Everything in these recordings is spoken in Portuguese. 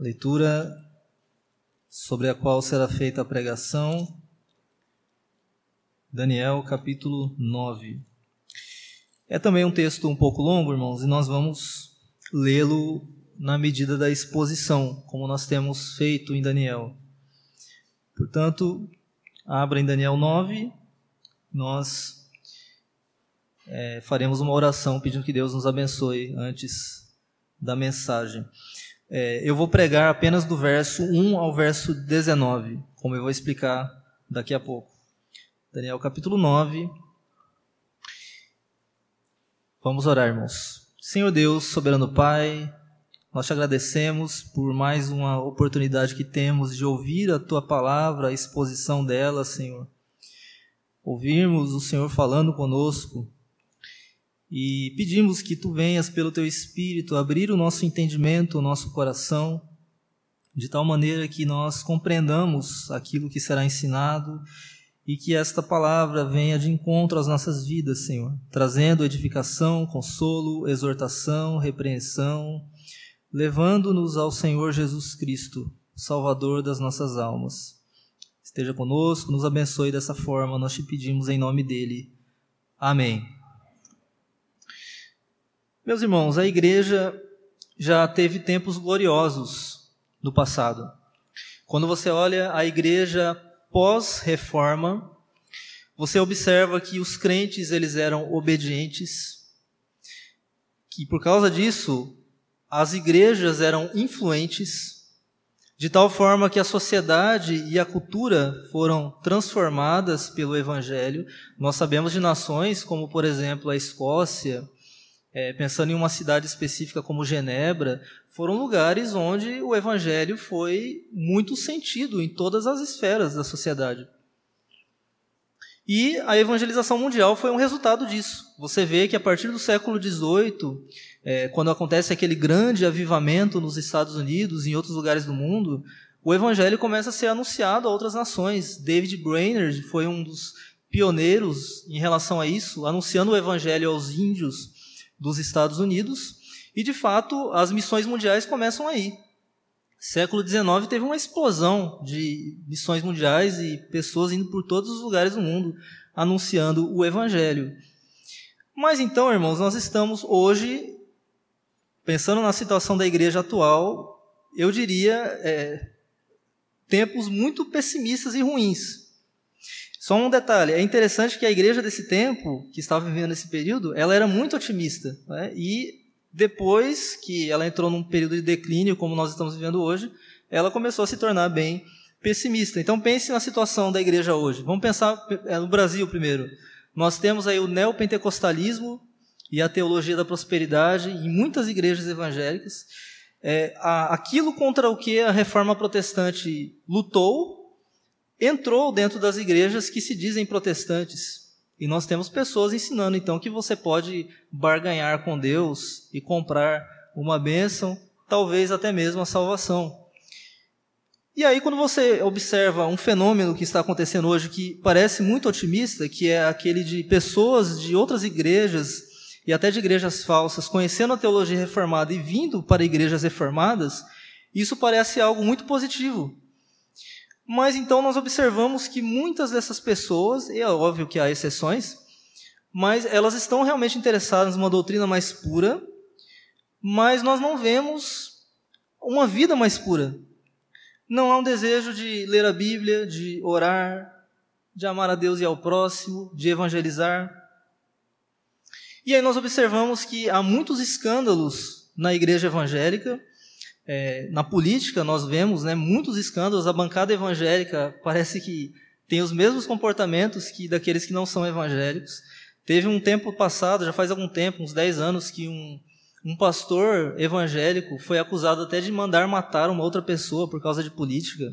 Leitura sobre a qual será feita a pregação. Daniel, capítulo 9. É também um texto um pouco longo, irmãos, e nós vamos lê-lo na medida da exposição, como nós temos feito em Daniel. Portanto, abra em Daniel 9, nós é, faremos uma oração pedindo que Deus nos abençoe antes da mensagem. É, eu vou pregar apenas do verso 1 ao verso 19, como eu vou explicar daqui a pouco. Daniel capítulo 9. Vamos orar, irmãos. Senhor Deus, soberano Pai, nós te agradecemos por mais uma oportunidade que temos de ouvir a tua palavra, a exposição dela, Senhor. Ouvirmos o Senhor falando conosco e pedimos que tu venhas pelo teu espírito abrir o nosso entendimento, o nosso coração, de tal maneira que nós compreendamos aquilo que será ensinado e que esta palavra venha de encontro às nossas vidas, Senhor, trazendo edificação, consolo, exortação, repreensão, levando-nos ao Senhor Jesus Cristo, Salvador das nossas almas. Esteja conosco, nos abençoe dessa forma, nós te pedimos em nome dele. Amém. Meus irmãos, a igreja já teve tempos gloriosos no passado. Quando você olha a igreja pós-reforma, você observa que os crentes eles eram obedientes, que por causa disso as igrejas eram influentes, de tal forma que a sociedade e a cultura foram transformadas pelo evangelho. Nós sabemos de nações como, por exemplo, a Escócia, é, pensando em uma cidade específica como Genebra, foram lugares onde o evangelho foi muito sentido em todas as esferas da sociedade. E a evangelização mundial foi um resultado disso. Você vê que a partir do século XVIII, é, quando acontece aquele grande avivamento nos Estados Unidos e em outros lugares do mundo, o evangelho começa a ser anunciado a outras nações. David Brainerd foi um dos pioneiros em relação a isso, anunciando o evangelho aos índios dos Estados Unidos, e de fato as missões mundiais começam aí. Século XIX teve uma explosão de missões mundiais e pessoas indo por todos os lugares do mundo anunciando o Evangelho. Mas então, irmãos, nós estamos hoje, pensando na situação da igreja atual, eu diria, é, tempos muito pessimistas e ruins. Só um detalhe, é interessante que a igreja desse tempo, que estava vivendo nesse período, ela era muito otimista. Né? E depois que ela entrou num período de declínio, como nós estamos vivendo hoje, ela começou a se tornar bem pessimista. Então pense na situação da igreja hoje. Vamos pensar é, no Brasil primeiro. Nós temos aí o neopentecostalismo e a teologia da prosperidade em muitas igrejas evangélicas. É, aquilo contra o que a reforma protestante lutou entrou dentro das igrejas que se dizem protestantes. E nós temos pessoas ensinando então que você pode barganhar com Deus e comprar uma bênção, talvez até mesmo a salvação. E aí, quando você observa um fenômeno que está acontecendo hoje que parece muito otimista, que é aquele de pessoas de outras igrejas e até de igrejas falsas conhecendo a teologia reformada e vindo para igrejas reformadas, isso parece algo muito positivo. Mas então nós observamos que muitas dessas pessoas, e é óbvio que há exceções, mas elas estão realmente interessadas numa doutrina mais pura, mas nós não vemos uma vida mais pura. Não há um desejo de ler a Bíblia, de orar, de amar a Deus e ao próximo, de evangelizar. E aí nós observamos que há muitos escândalos na igreja evangélica, é, na política, nós vemos né, muitos escândalos. A bancada evangélica parece que tem os mesmos comportamentos que daqueles que não são evangélicos. Teve um tempo passado, já faz algum tempo, uns 10 anos, que um, um pastor evangélico foi acusado até de mandar matar uma outra pessoa por causa de política.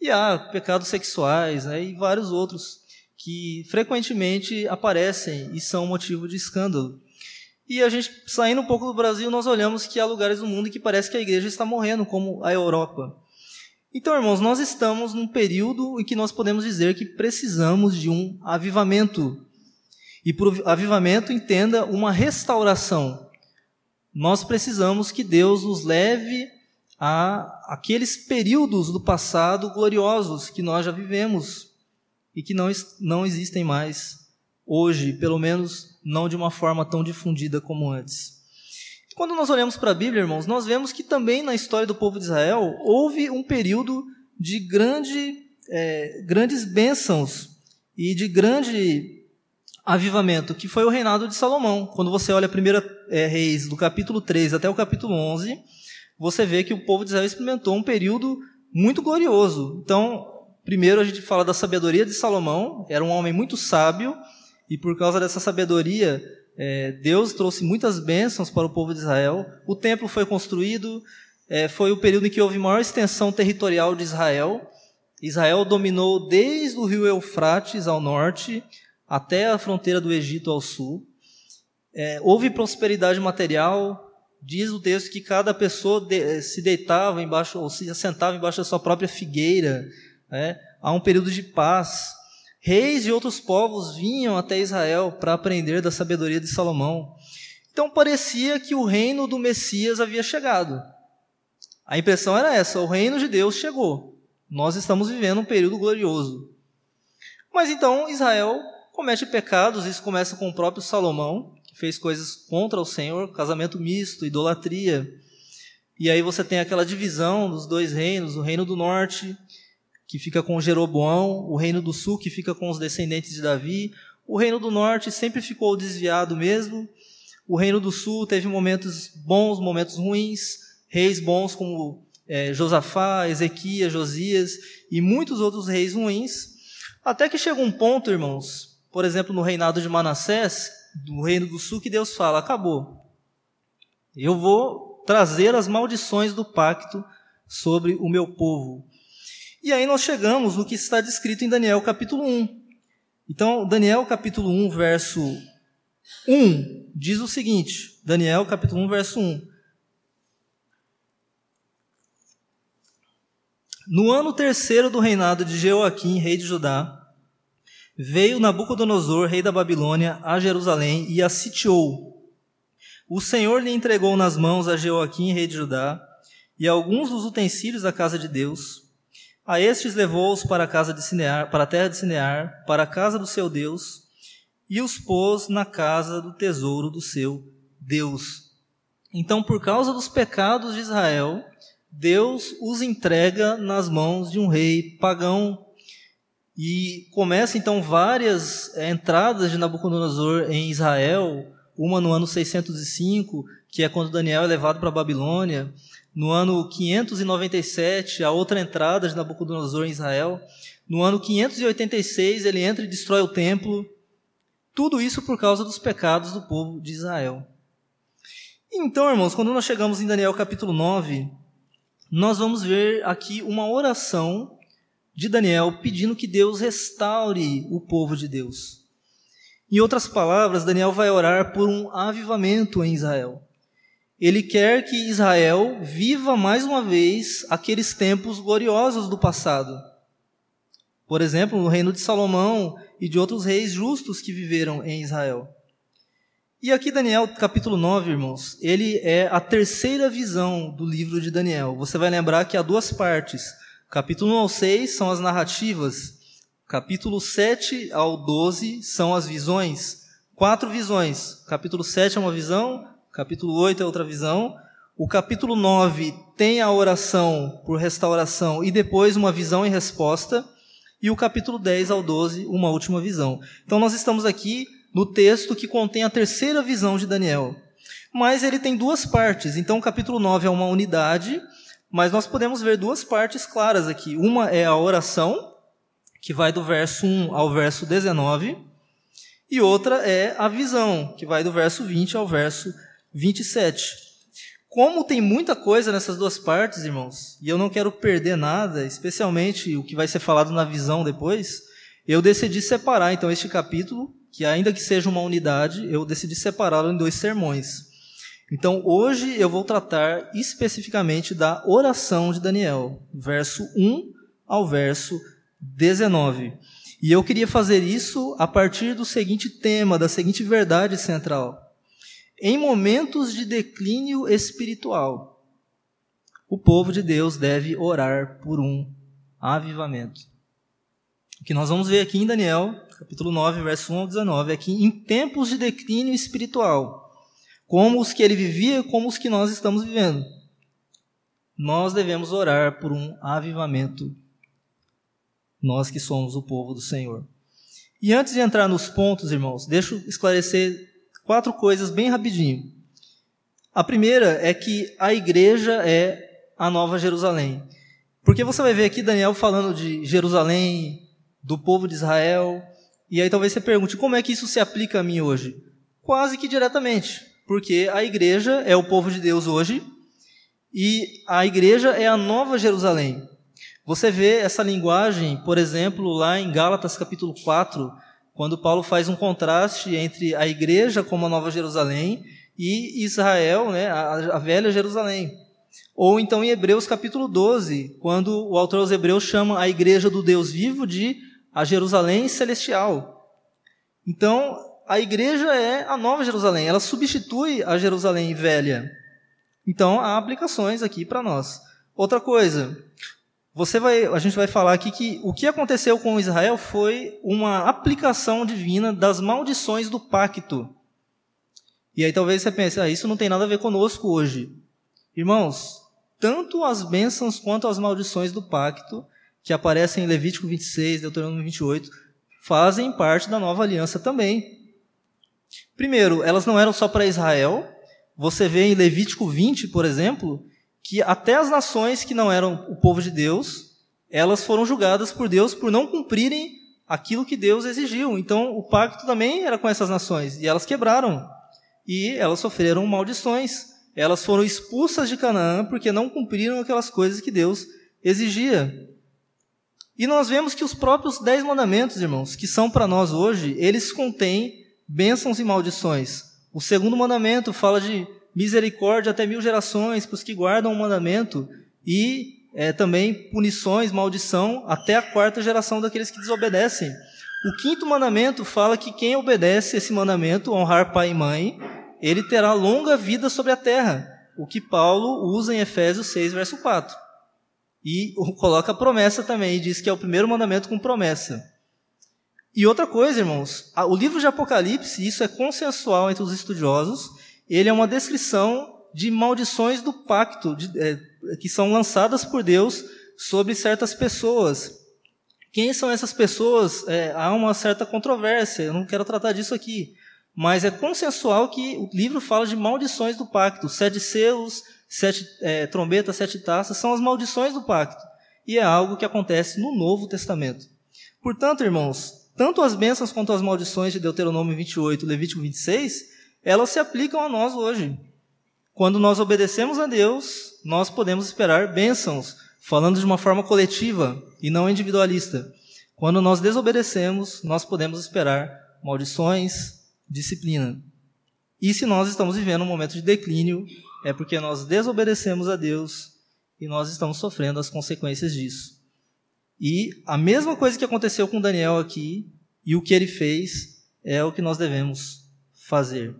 E há pecados sexuais né, e vários outros que frequentemente aparecem e são motivo de escândalo. E a gente, saindo um pouco do Brasil, nós olhamos que há lugares do mundo que parece que a igreja está morrendo, como a Europa. Então, irmãos, nós estamos num período em que nós podemos dizer que precisamos de um avivamento. E por avivamento, entenda uma restauração. Nós precisamos que Deus nos leve a aqueles períodos do passado gloriosos que nós já vivemos e que não, não existem mais hoje, pelo menos não de uma forma tão difundida como antes. Quando nós olhamos para a Bíblia, irmãos, nós vemos que também na história do povo de Israel houve um período de grande, é, grandes bênçãos e de grande avivamento, que foi o reinado de Salomão. Quando você olha a primeira é, Reis, do capítulo 3 até o capítulo 11, você vê que o povo de Israel experimentou um período muito glorioso. Então, primeiro a gente fala da sabedoria de Salomão, era um homem muito sábio, e por causa dessa sabedoria, é, Deus trouxe muitas bênçãos para o povo de Israel. O templo foi construído, é, foi o período em que houve maior extensão territorial de Israel. Israel dominou desde o rio Eufrates ao norte até a fronteira do Egito ao sul. É, houve prosperidade material, Diz o texto que cada pessoa de, eh, se deitava embaixo, ou se assentava embaixo da sua própria figueira. Né? Há um período de paz. Reis de outros povos vinham até Israel para aprender da sabedoria de Salomão. Então parecia que o reino do Messias havia chegado. A impressão era essa: o reino de Deus chegou. Nós estamos vivendo um período glorioso. Mas então Israel comete pecados, isso começa com o próprio Salomão fez coisas contra o Senhor, casamento misto, idolatria. E aí você tem aquela divisão dos dois reinos, o reino do norte, que fica com Jeroboão, o reino do sul, que fica com os descendentes de Davi. O reino do norte sempre ficou desviado mesmo. O reino do sul teve momentos bons, momentos ruins, reis bons como é, Josafá, Ezequias, Josias e muitos outros reis ruins. Até que chega um ponto, irmãos, por exemplo, no reinado de Manassés, do reino do sul que Deus fala: acabou. Eu vou trazer as maldições do pacto sobre o meu povo. E aí nós chegamos no que está descrito em Daniel capítulo 1. Então, Daniel capítulo 1, verso 1, diz o seguinte: Daniel capítulo 1, verso 1. No ano terceiro do reinado de Jeoaquim, rei de Judá, Veio Nabucodonosor, rei da Babilônia, a Jerusalém e a sitiou. O Senhor lhe entregou nas mãos a Jeoaquim, rei de Judá, e alguns dos utensílios da casa de Deus. A estes levou-os para a casa de Sinear, para a terra de Sinear, para a casa do seu Deus, e os pôs na casa do tesouro do seu Deus. Então, por causa dos pecados de Israel, Deus os entrega nas mãos de um rei pagão e começa então várias é, entradas de Nabucodonosor em Israel, uma no ano 605, que é quando Daniel é levado para a Babilônia, no ano 597, a outra entrada de Nabucodonosor em Israel, no ano 586 ele entra e destrói o templo, tudo isso por causa dos pecados do povo de Israel. Então, irmãos, quando nós chegamos em Daniel capítulo 9, nós vamos ver aqui uma oração de Daniel pedindo que Deus restaure o povo de Deus. Em outras palavras, Daniel vai orar por um avivamento em Israel. Ele quer que Israel viva mais uma vez aqueles tempos gloriosos do passado. Por exemplo, no reino de Salomão e de outros reis justos que viveram em Israel. E aqui Daniel, capítulo 9, irmãos, ele é a terceira visão do livro de Daniel. Você vai lembrar que há duas partes. Capítulo 1 ao 6 são as narrativas. Capítulo 7 ao 12 são as visões. Quatro visões. Capítulo 7 é uma visão, capítulo 8 é outra visão. O capítulo 9 tem a oração por restauração e depois uma visão e resposta. E o capítulo 10 ao 12, uma última visão. Então nós estamos aqui no texto que contém a terceira visão de Daniel. Mas ele tem duas partes. Então o capítulo 9 é uma unidade mas nós podemos ver duas partes claras aqui. Uma é a oração, que vai do verso 1 ao verso 19, e outra é a visão, que vai do verso 20 ao verso 27. Como tem muita coisa nessas duas partes, irmãos, e eu não quero perder nada, especialmente o que vai ser falado na visão depois, eu decidi separar então este capítulo, que ainda que seja uma unidade, eu decidi separá-lo em dois sermões. Então, hoje eu vou tratar especificamente da oração de Daniel, verso 1 ao verso 19. E eu queria fazer isso a partir do seguinte tema, da seguinte verdade central. Em momentos de declínio espiritual, o povo de Deus deve orar por um avivamento. O que nós vamos ver aqui em Daniel, capítulo 9, verso 1 ao 19, é que em tempos de declínio espiritual, como os que ele vivia, como os que nós estamos vivendo, nós devemos orar por um avivamento, nós que somos o povo do Senhor. E antes de entrar nos pontos, irmãos, deixa eu esclarecer quatro coisas bem rapidinho. A primeira é que a igreja é a nova Jerusalém. Porque você vai ver aqui Daniel falando de Jerusalém, do povo de Israel, e aí talvez você pergunte como é que isso se aplica a mim hoje? Quase que diretamente, porque a igreja é o povo de Deus hoje e a igreja é a nova Jerusalém. Você vê essa linguagem, por exemplo, lá em Gálatas capítulo 4, quando Paulo faz um contraste entre a igreja como a nova Jerusalém e Israel, né, a, a velha Jerusalém. Ou então em Hebreus capítulo 12, quando o autor aos Hebreus chama a igreja do Deus vivo de a Jerusalém celestial. Então, a igreja é a nova Jerusalém, ela substitui a Jerusalém velha. Então, há aplicações aqui para nós. Outra coisa, você vai, a gente vai falar aqui que o que aconteceu com Israel foi uma aplicação divina das maldições do pacto. E aí talvez você pense, ah, isso não tem nada a ver conosco hoje. Irmãos, tanto as bênçãos quanto as maldições do pacto, que aparecem em Levítico 26, Deuteronômio 28, fazem parte da nova aliança também. Primeiro, elas não eram só para Israel, você vê em Levítico 20, por exemplo, que até as nações que não eram o povo de Deus, elas foram julgadas por Deus por não cumprirem aquilo que Deus exigiu. Então, o pacto também era com essas nações, e elas quebraram. E elas sofreram maldições. Elas foram expulsas de Canaã porque não cumpriram aquelas coisas que Deus exigia. E nós vemos que os próprios dez mandamentos, irmãos, que são para nós hoje, eles contêm bênçãos e maldições. O segundo mandamento fala de misericórdia até mil gerações para os que guardam o mandamento e é, também punições, maldição até a quarta geração daqueles que desobedecem. O quinto mandamento fala que quem obedece esse mandamento, honrar pai e mãe, ele terá longa vida sobre a terra, o que Paulo usa em Efésios 6, verso 4. E coloca a promessa também, e diz que é o primeiro mandamento com promessa. E outra coisa, irmãos, o livro de Apocalipse, isso é consensual entre os estudiosos, ele é uma descrição de maldições do pacto, de, é, que são lançadas por Deus sobre certas pessoas. Quem são essas pessoas? É, há uma certa controvérsia, eu não quero tratar disso aqui. Mas é consensual que o livro fala de maldições do pacto. Sete selos, sete é, trombetas, sete taças, são as maldições do pacto. E é algo que acontece no Novo Testamento. Portanto, irmãos, tanto as bênçãos quanto as maldições de Deuteronômio 28 e Levítico 26, elas se aplicam a nós hoje. Quando nós obedecemos a Deus, nós podemos esperar bênçãos, falando de uma forma coletiva e não individualista. Quando nós desobedecemos, nós podemos esperar maldições, disciplina. E se nós estamos vivendo um momento de declínio, é porque nós desobedecemos a Deus e nós estamos sofrendo as consequências disso. E a mesma coisa que aconteceu com Daniel aqui, e o que ele fez, é o que nós devemos fazer.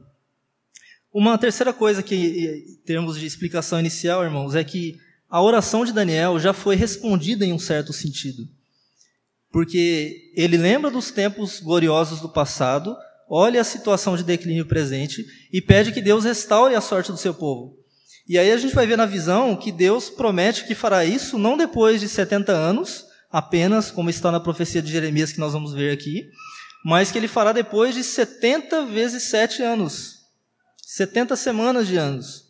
Uma terceira coisa que, em termos de explicação inicial, irmãos, é que a oração de Daniel já foi respondida em um certo sentido. Porque ele lembra dos tempos gloriosos do passado, olha a situação de declínio presente e pede que Deus restaure a sorte do seu povo. E aí a gente vai ver na visão que Deus promete que fará isso não depois de 70 anos, apenas, como está na profecia de Jeremias que nós vamos ver aqui, mas que ele fará depois de 70 vezes 7 anos. 70 semanas de anos.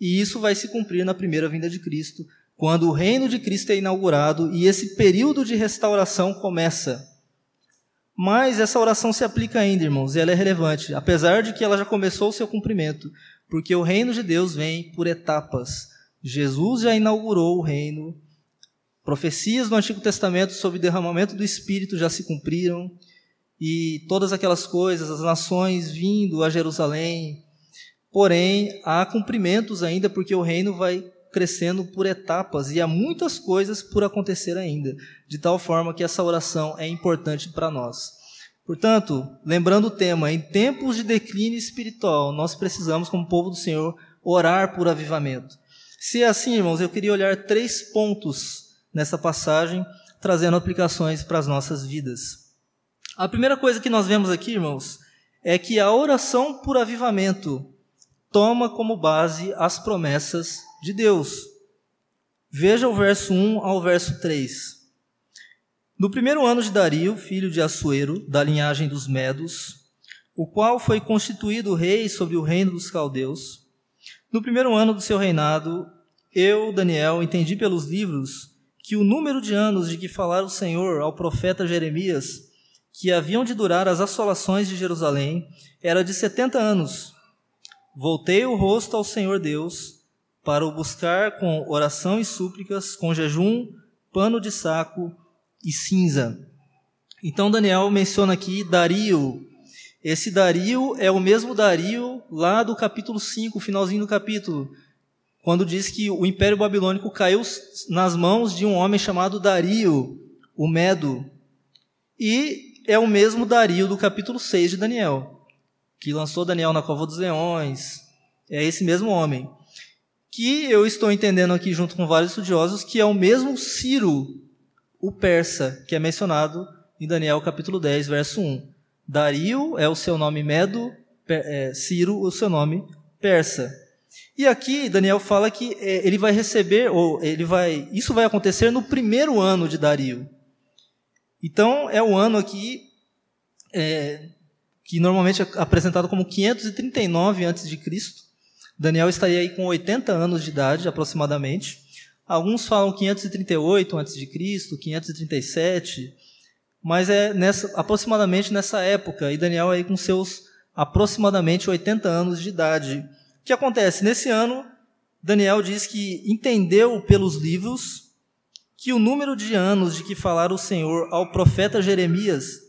E isso vai se cumprir na primeira vinda de Cristo, quando o reino de Cristo é inaugurado e esse período de restauração começa. Mas essa oração se aplica ainda, irmãos, e ela é relevante, apesar de que ela já começou o seu cumprimento, porque o reino de Deus vem por etapas. Jesus já inaugurou o reino Profecias do Antigo Testamento sobre o derramamento do Espírito já se cumpriram, e todas aquelas coisas, as nações vindo a Jerusalém. Porém, há cumprimentos ainda, porque o reino vai crescendo por etapas e há muitas coisas por acontecer ainda, de tal forma que essa oração é importante para nós. Portanto, lembrando o tema, em tempos de declínio espiritual, nós precisamos, como povo do Senhor, orar por avivamento. Se é assim, irmãos, eu queria olhar três pontos nessa passagem, trazendo aplicações para as nossas vidas. A primeira coisa que nós vemos aqui, irmãos, é que a oração por avivamento toma como base as promessas de Deus. Veja o verso 1 ao verso 3. No primeiro ano de Dario, filho de Assuero, da linhagem dos Medos, o qual foi constituído rei sobre o reino dos caldeus, no primeiro ano do seu reinado, eu, Daniel, entendi pelos livros que o número de anos de que falara o Senhor ao profeta Jeremias, que haviam de durar as assolações de Jerusalém, era de setenta anos. Voltei o rosto ao Senhor Deus para o buscar com oração e súplicas, com jejum, pano de saco e cinza. Então Daniel menciona aqui Dario. Esse Dario é o mesmo Dario lá do capítulo 5, finalzinho do capítulo, quando diz que o Império Babilônico caiu nas mãos de um homem chamado Dario, o Medo. E é o mesmo Dario do capítulo 6 de Daniel, que lançou Daniel na cova dos leões. É esse mesmo homem. Que eu estou entendendo aqui, junto com vários estudiosos, que é o mesmo Ciro, o persa, que é mencionado em Daniel capítulo 10, verso 1. Dario é o seu nome medo, é, Ciro o seu nome persa. E aqui Daniel fala que é, ele vai receber, ou ele vai, isso vai acontecer no primeiro ano de Dario. Então é o ano aqui é, que normalmente é apresentado como 539 a.C. Daniel estaria aí com 80 anos de idade aproximadamente. Alguns falam 538 a.C., 537, mas é nessa, aproximadamente nessa época, e Daniel aí com seus aproximadamente 80 anos de idade. O que acontece? Nesse ano, Daniel diz que entendeu pelos livros que o número de anos de que falara o Senhor ao profeta Jeremias,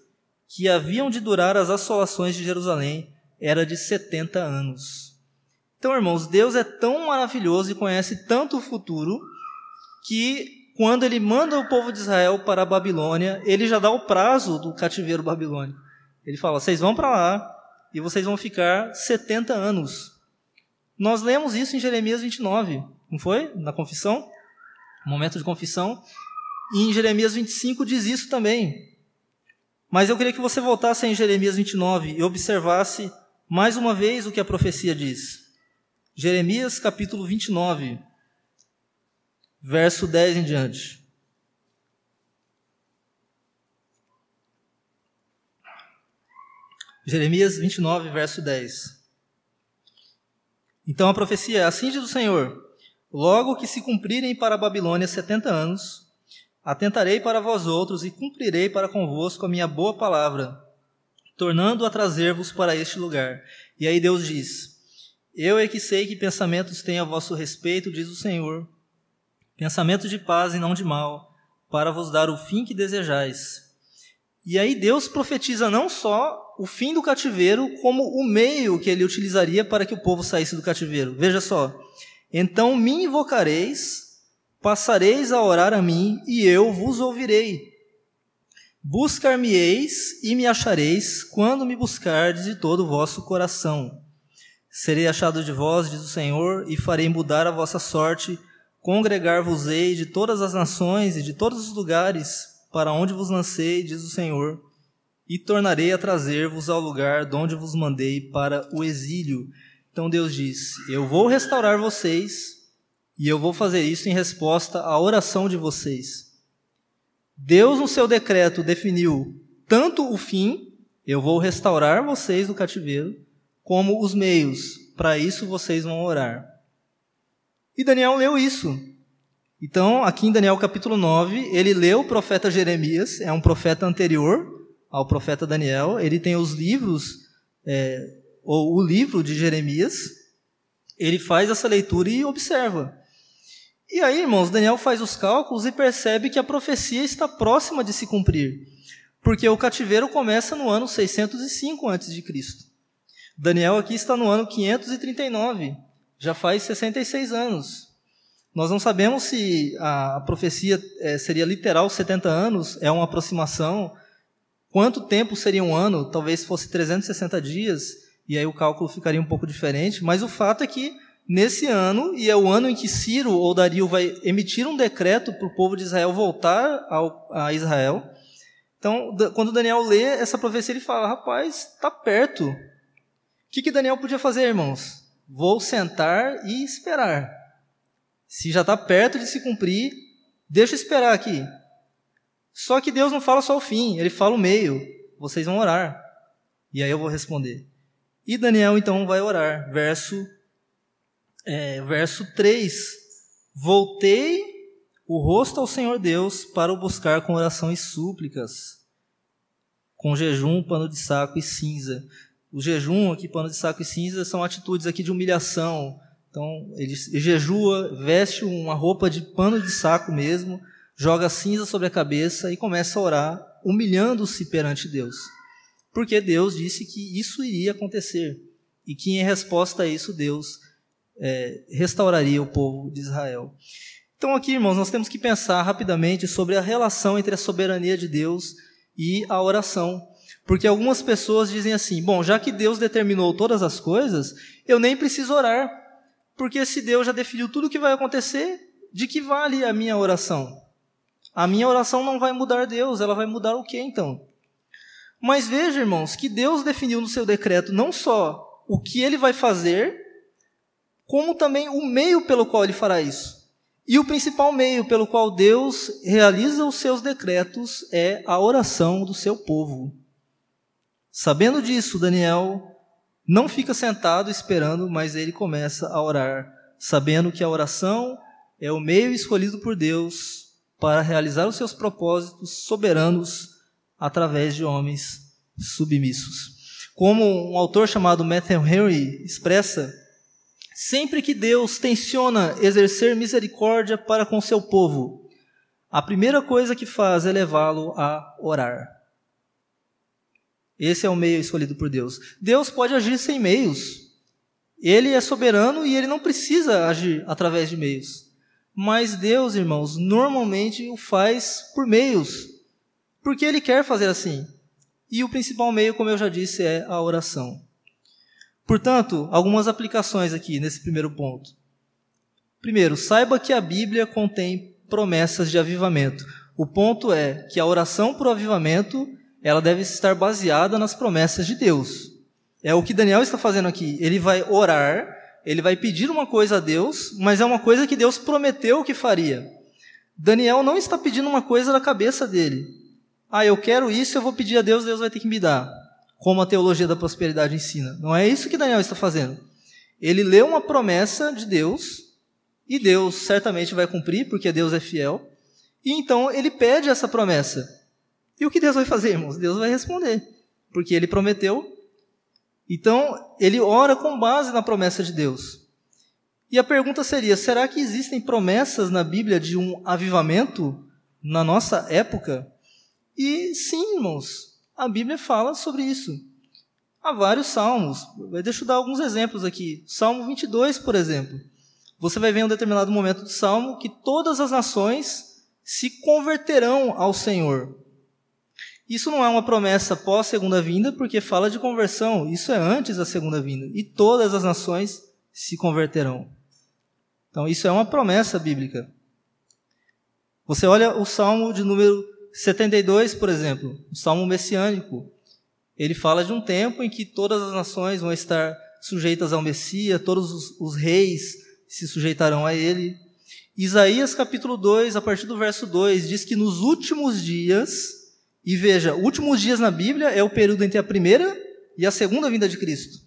que haviam de durar as assolações de Jerusalém, era de 70 anos. Então, irmãos, Deus é tão maravilhoso e conhece tanto o futuro que quando ele manda o povo de Israel para a Babilônia, ele já dá o prazo do cativeiro babilônico. Ele fala: vocês vão para lá e vocês vão ficar 70 anos. Nós lemos isso em Jeremias 29, não foi? Na confissão? Momento de confissão. E em Jeremias 25 diz isso também. Mas eu queria que você voltasse em Jeremias 29 e observasse mais uma vez o que a profecia diz. Jeremias capítulo 29 verso 10 em diante. Jeremias 29, verso 10. Então a profecia é assim diz o Senhor: Logo que se cumprirem para a Babilônia setenta anos, atentarei para vós outros e cumprirei para convosco a minha boa palavra, tornando a trazer-vos para este lugar. E aí Deus diz: Eu é que sei que pensamentos tenho a vosso respeito, diz o Senhor, pensamento de paz e não de mal, para vos dar o fim que desejais. E aí Deus profetiza não só o fim do cativeiro, como o meio que ele utilizaria para que o povo saísse do cativeiro. Veja só. Então me invocareis, passareis a orar a mim, e eu vos ouvirei. Buscar-me-eis e me achareis quando me buscardes de todo o vosso coração. Serei achado de vós, diz o Senhor, e farei mudar a vossa sorte Congregar-vos-ei de todas as nações e de todos os lugares para onde vos lancei, diz o Senhor, e tornarei a trazer-vos ao lugar de onde vos mandei para o exílio. Então Deus diz: Eu vou restaurar vocês e eu vou fazer isso em resposta à oração de vocês. Deus, no seu decreto, definiu tanto o fim, eu vou restaurar vocês do cativeiro, como os meios. Para isso vocês vão orar. E Daniel leu isso. Então, aqui em Daniel capítulo 9, ele leu o profeta Jeremias, é um profeta anterior ao profeta Daniel. Ele tem os livros, é, ou o livro de Jeremias. Ele faz essa leitura e observa. E aí, irmãos, Daniel faz os cálculos e percebe que a profecia está próxima de se cumprir. Porque o cativeiro começa no ano 605 a.C. Daniel aqui está no ano 539 já faz 66 anos. Nós não sabemos se a, profecia é, seria literal 70 anos, é uma aproximação. Quanto tempo seria um ano? Talvez fosse 360 dias, e aí o cálculo ficaria um pouco diferente, mas o fato é que nesse ano, e é o ano em que Ciro ou Dario vai emitir um decreto para o povo de Israel voltar ao, a Israel. Então, quando Daniel lê essa profecia, ele fala: rapaz, está perto. O que, que Daniel podia fazer, irmãos? Vou sentar e esperar. Se já está perto de se cumprir, deixa eu esperar aqui. Só que Deus não fala só o fim, ele fala o meio. Vocês vão orar. E aí eu vou responder. E Daniel então vai orar. Verso, é, verso 3. Voltei o rosto ao Senhor Deus para o buscar com oração e súplicas, com jejum, pano de saco e cinza. O jejum aqui, pano de saco e cinza, são atitudes aqui de humilhação. Então, ele jejua, veste uma roupa de pano de saco mesmo, joga cinza sobre a cabeça e começa a orar, humilhando-se perante Deus. Porque Deus disse que isso iria acontecer e que, em resposta a isso, Deus é, restauraria o povo de Israel. Então, aqui, irmãos, nós temos que pensar rapidamente sobre a relação entre a soberania de Deus e a oração. Porque algumas pessoas dizem assim: bom, já que Deus determinou todas as coisas, eu nem preciso orar. Porque se Deus já definiu tudo o que vai acontecer, de que vale a minha oração? A minha oração não vai mudar Deus, ela vai mudar o que então? Mas veja, irmãos, que Deus definiu no seu decreto não só o que ele vai fazer, como também o meio pelo qual ele fará isso. E o principal meio pelo qual Deus realiza os seus decretos é a oração do seu povo. Sabendo disso, Daniel não fica sentado esperando, mas ele começa a orar, sabendo que a oração é o meio escolhido por Deus para realizar os seus propósitos soberanos através de homens submissos. Como um autor chamado Matthew Henry expressa, Sempre que Deus tenciona exercer misericórdia para com seu povo, a primeira coisa que faz é levá-lo a orar. Esse é o meio escolhido por Deus. Deus pode agir sem meios. Ele é soberano e ele não precisa agir através de meios. Mas Deus, irmãos, normalmente o faz por meios, porque ele quer fazer assim. E o principal meio, como eu já disse, é a oração. Portanto, algumas aplicações aqui nesse primeiro ponto. Primeiro, saiba que a Bíblia contém promessas de avivamento. O ponto é que a oração por avivamento, ela deve estar baseada nas promessas de Deus. É o que Daniel está fazendo aqui. Ele vai orar, ele vai pedir uma coisa a Deus, mas é uma coisa que Deus prometeu que faria. Daniel não está pedindo uma coisa da cabeça dele. Ah, eu quero isso, eu vou pedir a Deus, Deus vai ter que me dar como a teologia da prosperidade ensina. Não é isso que Daniel está fazendo. Ele lê uma promessa de Deus, e Deus certamente vai cumprir, porque Deus é fiel, e então ele pede essa promessa. E o que Deus vai fazer, irmãos? Deus vai responder, porque ele prometeu. Então, ele ora com base na promessa de Deus. E a pergunta seria: será que existem promessas na Bíblia de um avivamento na nossa época? E sim, irmãos, a Bíblia fala sobre isso. Há vários salmos. Deixa eu dar alguns exemplos aqui. Salmo 22, por exemplo. Você vai ver em um determinado momento do salmo que todas as nações se converterão ao Senhor. Isso não é uma promessa pós segunda vinda, porque fala de conversão. Isso é antes da segunda vinda. E todas as nações se converterão. Então, isso é uma promessa bíblica. Você olha o salmo de número 72, por exemplo, o Salmo messiânico, ele fala de um tempo em que todas as nações vão estar sujeitas ao Messias, todos os, os reis se sujeitarão a ele. Isaías capítulo 2, a partir do verso 2, diz que nos últimos dias, e veja, últimos dias na Bíblia é o período entre a primeira e a segunda vinda de Cristo.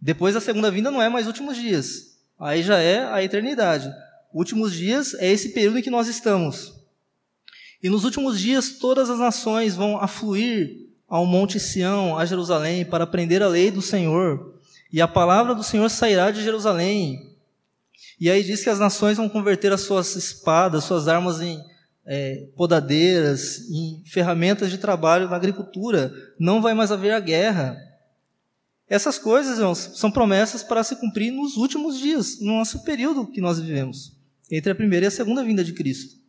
Depois da segunda vinda não é mais últimos dias, aí já é a eternidade. Últimos dias é esse período em que nós estamos. E nos últimos dias todas as nações vão afluir ao Monte Sião, a Jerusalém, para aprender a lei do Senhor. E a palavra do Senhor sairá de Jerusalém. E aí diz que as nações vão converter as suas espadas, suas armas em é, podadeiras, em ferramentas de trabalho na agricultura. Não vai mais haver a guerra. Essas coisas irmãos, são promessas para se cumprir nos últimos dias, no nosso período que nós vivemos, entre a primeira e a segunda vinda de Cristo.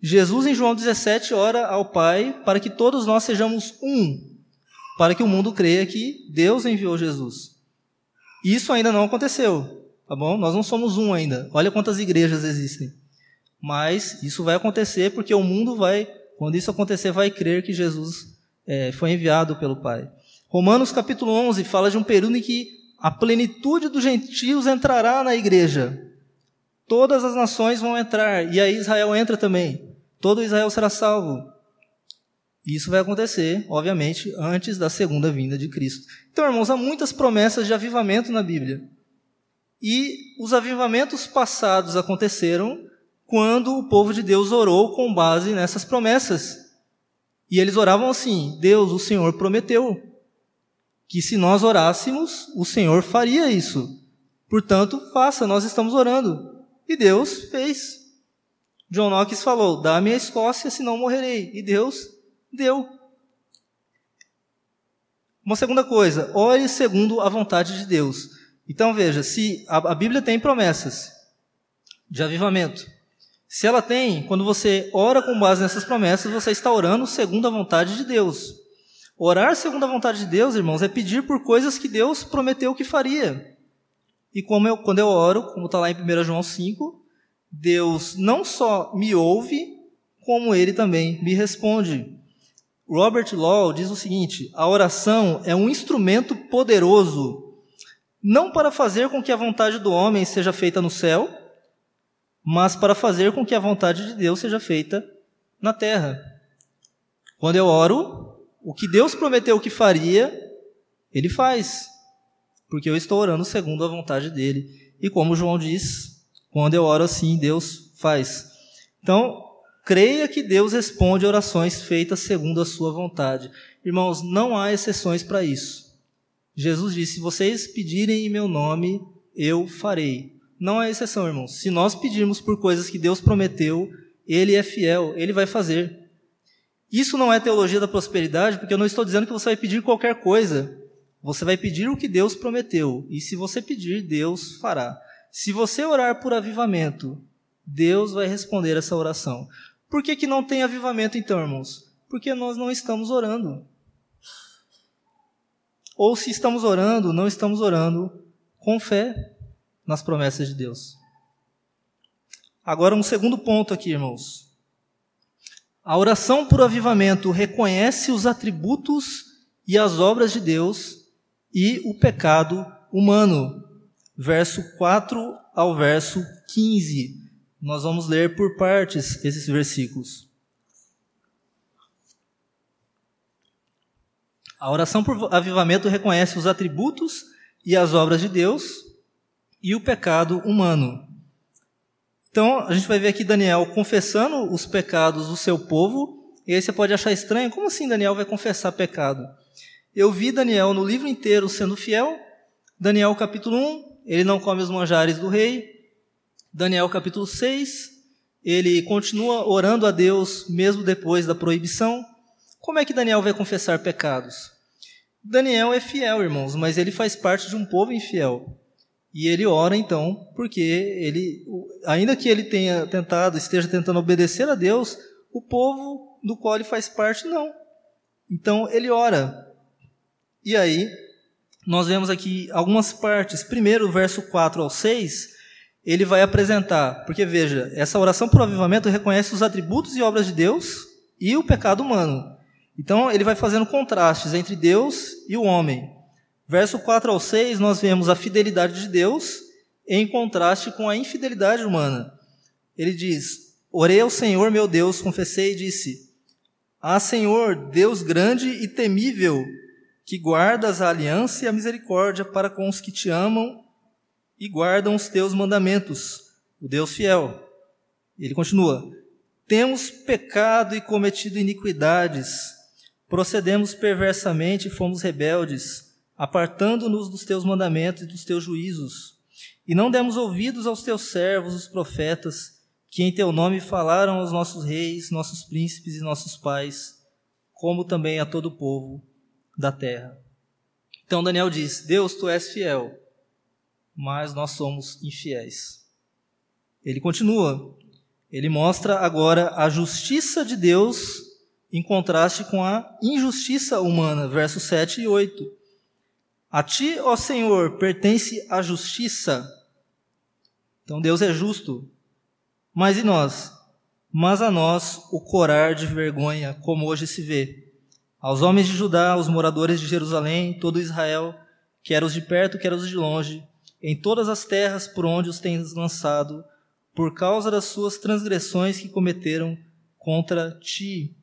Jesus, em João 17, ora ao Pai para que todos nós sejamos um, para que o mundo creia que Deus enviou Jesus. Isso ainda não aconteceu. Tá bom? Nós não somos um ainda. Olha quantas igrejas existem. Mas isso vai acontecer porque o mundo vai, quando isso acontecer, vai crer que Jesus é, foi enviado pelo Pai. Romanos capítulo 11 fala de um período em que a plenitude dos gentios entrará na igreja. Todas as nações vão entrar, e aí Israel entra também. Todo Israel será salvo. Isso vai acontecer, obviamente, antes da segunda vinda de Cristo. Então, irmãos, há muitas promessas de avivamento na Bíblia. E os avivamentos passados aconteceram quando o povo de Deus orou com base nessas promessas. E eles oravam assim: Deus, o Senhor prometeu que se nós orássemos, o Senhor faria isso. Portanto, faça, nós estamos orando. E Deus fez. John Knox falou: Dá-me a Escócia, senão morrerei. E Deus deu. Uma segunda coisa, ore segundo a vontade de Deus. Então veja, se a, a Bíblia tem promessas de avivamento, se ela tem, quando você ora com base nessas promessas, você está orando segundo a vontade de Deus. Orar segundo a vontade de Deus, irmãos, é pedir por coisas que Deus prometeu que faria. E como eu, quando eu oro, como está lá em 1 João 5, Deus não só me ouve, como ele também me responde. Robert Law diz o seguinte: a oração é um instrumento poderoso, não para fazer com que a vontade do homem seja feita no céu, mas para fazer com que a vontade de Deus seja feita na terra. Quando eu oro, o que Deus prometeu que faria, Ele faz, porque eu estou orando segundo a vontade dele. E como João diz, quando eu oro assim, Deus faz. Então, creia que Deus responde orações feitas segundo a sua vontade. Irmãos, não há exceções para isso. Jesus disse: se vocês pedirem em meu nome, eu farei. Não há exceção, irmãos. Se nós pedirmos por coisas que Deus prometeu, Ele é fiel, Ele vai fazer. Isso não é teologia da prosperidade, porque eu não estou dizendo que você vai pedir qualquer coisa. Você vai pedir o que Deus prometeu. E se você pedir, Deus fará. Se você orar por avivamento, Deus vai responder essa oração. Por que, que não tem avivamento então, irmãos? Porque nós não estamos orando. Ou se estamos orando, não estamos orando com fé nas promessas de Deus. Agora, um segundo ponto aqui, irmãos. A oração por avivamento reconhece os atributos e as obras de Deus e o pecado humano. Verso 4 ao verso 15. Nós vamos ler por partes esses versículos. A oração por avivamento reconhece os atributos e as obras de Deus e o pecado humano. Então, a gente vai ver aqui Daniel confessando os pecados do seu povo, e aí você pode achar estranho, como assim Daniel vai confessar pecado? Eu vi Daniel no livro inteiro sendo fiel, Daniel capítulo 1, ele não come os manjares do rei, Daniel capítulo 6, ele continua orando a Deus mesmo depois da proibição. Como é que Daniel vai confessar pecados? Daniel é fiel, irmãos, mas ele faz parte de um povo infiel. E ele ora então, porque ele, ainda que ele tenha tentado, esteja tentando obedecer a Deus, o povo do qual ele faz parte não. Então ele ora. E aí, nós vemos aqui algumas partes. Primeiro, verso 4 ao 6, ele vai apresentar, porque veja, essa oração por avivamento reconhece os atributos e obras de Deus e o pecado humano. Então ele vai fazendo contrastes entre Deus e o homem. Verso 4 ao 6, nós vemos a fidelidade de Deus em contraste com a infidelidade humana. Ele diz: Orei ao Senhor meu Deus, confessei e disse: Ah, Senhor, Deus grande e temível, que guardas a aliança e a misericórdia para com os que te amam e guardam os teus mandamentos, o Deus fiel. Ele continua: Temos pecado e cometido iniquidades, procedemos perversamente e fomos rebeldes apartando-nos dos teus mandamentos e dos teus juízos. E não demos ouvidos aos teus servos, os profetas, que em teu nome falaram aos nossos reis, nossos príncipes e nossos pais, como também a todo o povo da terra. Então Daniel diz: Deus, tu és fiel, mas nós somos infiéis. Ele continua, ele mostra agora a justiça de Deus em contraste com a injustiça humana, versos 7 e 8. A ti, ó Senhor, pertence a justiça, Então Deus é justo. Mas e nós? Mas a nós o corar de vergonha, como hoje se vê. Aos homens de Judá, aos moradores de Jerusalém, todo Israel, quer os de perto, quer os de longe, em todas as terras por onde os tens lançado, por causa das suas transgressões que cometeram contra ti.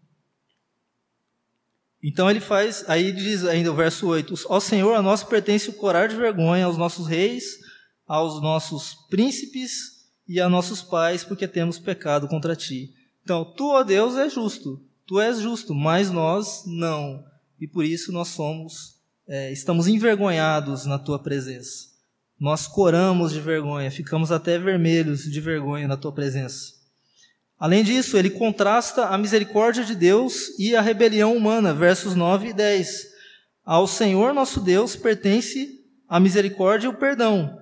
Então ele faz, aí diz ainda o verso 8: Ao Senhor a nós pertence o corar de vergonha aos nossos reis, aos nossos príncipes e a nossos pais, porque temos pecado contra ti. Então, tu, ó Deus, é justo, tu és justo, mas nós não. E por isso nós somos, é, estamos envergonhados na tua presença. Nós coramos de vergonha, ficamos até vermelhos de vergonha na tua presença. Além disso, ele contrasta a misericórdia de Deus e a rebelião humana, versos 9 e 10. Ao Senhor nosso Deus pertence a misericórdia e o perdão.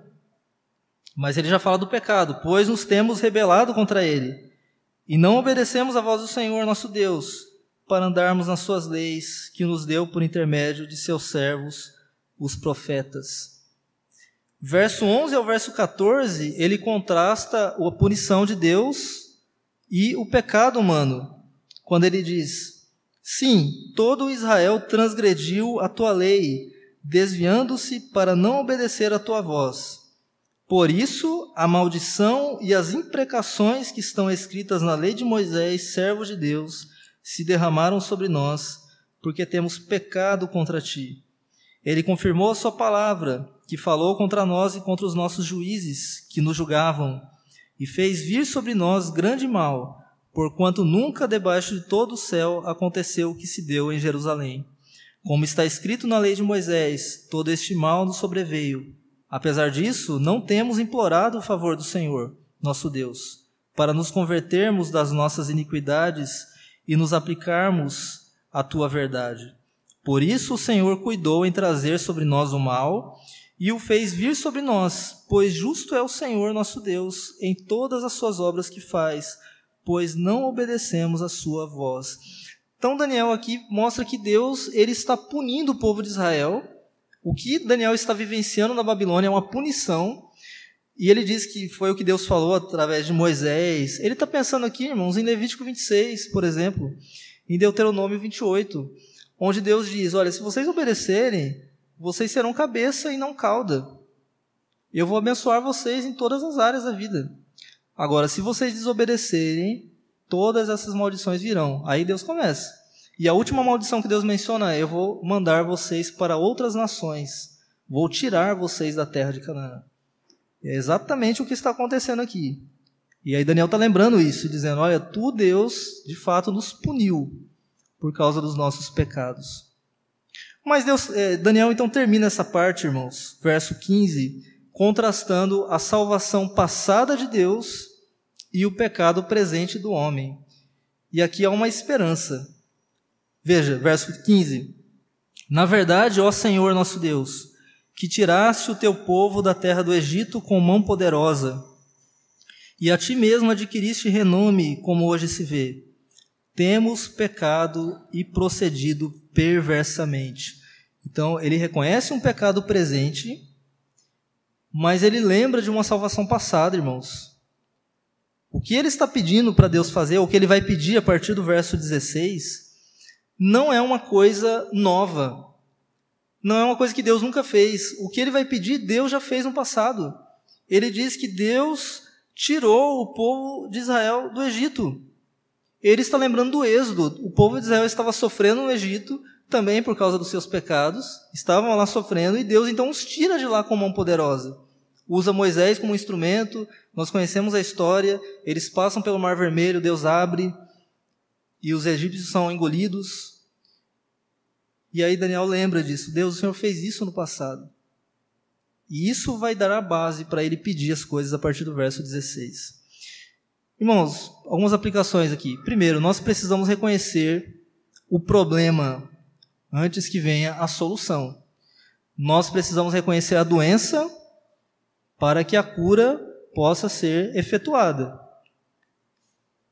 Mas ele já fala do pecado, pois nos temos rebelado contra ele e não obedecemos a voz do Senhor nosso Deus para andarmos nas suas leis que nos deu por intermédio de seus servos, os profetas. Verso 11 ao verso 14, ele contrasta a punição de Deus e o pecado humano, quando ele diz: Sim, todo Israel transgrediu a tua lei, desviando-se para não obedecer a tua voz. Por isso, a maldição e as imprecações que estão escritas na lei de Moisés, servo de Deus, se derramaram sobre nós, porque temos pecado contra ti. Ele confirmou a sua palavra, que falou contra nós e contra os nossos juízes, que nos julgavam e fez vir sobre nós grande mal, porquanto nunca debaixo de todo o céu aconteceu o que se deu em Jerusalém. Como está escrito na lei de Moisés, todo este mal nos sobreveio. Apesar disso, não temos implorado o favor do Senhor, nosso Deus, para nos convertermos das nossas iniquidades e nos aplicarmos à tua verdade. Por isso o Senhor cuidou em trazer sobre nós o mal e o fez vir sobre nós, pois justo é o Senhor nosso Deus em todas as suas obras que faz, pois não obedecemos a sua voz. Então Daniel aqui mostra que Deus ele está punindo o povo de Israel. O que Daniel está vivenciando na Babilônia é uma punição. E ele diz que foi o que Deus falou através de Moisés. Ele está pensando aqui, irmãos, em Levítico 26, por exemplo, em Deuteronômio 28, onde Deus diz: Olha, se vocês obedecerem, vocês serão cabeça e não cauda. Eu vou abençoar vocês em todas as áreas da vida. Agora, se vocês desobedecerem, todas essas maldições virão. Aí Deus começa. E a última maldição que Deus menciona é: Eu vou mandar vocês para outras nações. Vou tirar vocês da terra de Canaã. É exatamente o que está acontecendo aqui. E aí Daniel está lembrando isso, dizendo: Olha, tu, Deus, de fato nos puniu por causa dos nossos pecados. Mas Deus, é, Daniel então termina essa parte, irmãos, verso 15, contrastando a salvação passada de Deus e o pecado presente do homem. E aqui há uma esperança. Veja, verso 15: Na verdade, ó Senhor nosso Deus, que tiraste o teu povo da terra do Egito com mão poderosa, e a ti mesmo adquiriste renome, como hoje se vê. Temos pecado e procedido perversamente. Então, ele reconhece um pecado presente, mas ele lembra de uma salvação passada, irmãos. O que ele está pedindo para Deus fazer, o que ele vai pedir a partir do verso 16, não é uma coisa nova. Não é uma coisa que Deus nunca fez. O que ele vai pedir, Deus já fez no passado. Ele diz que Deus tirou o povo de Israel do Egito. Ele está lembrando do Êxodo. O povo de Israel estava sofrendo no Egito, também por causa dos seus pecados, estavam lá sofrendo, e Deus então os tira de lá com mão poderosa. Usa Moisés como instrumento, nós conhecemos a história, eles passam pelo Mar Vermelho, Deus abre, e os egípcios são engolidos. E aí Daniel lembra disso, Deus, o Senhor fez isso no passado. E isso vai dar a base para ele pedir as coisas a partir do verso 16. Irmãos, algumas aplicações aqui. Primeiro, nós precisamos reconhecer o problema antes que venha a solução. Nós precisamos reconhecer a doença para que a cura possa ser efetuada.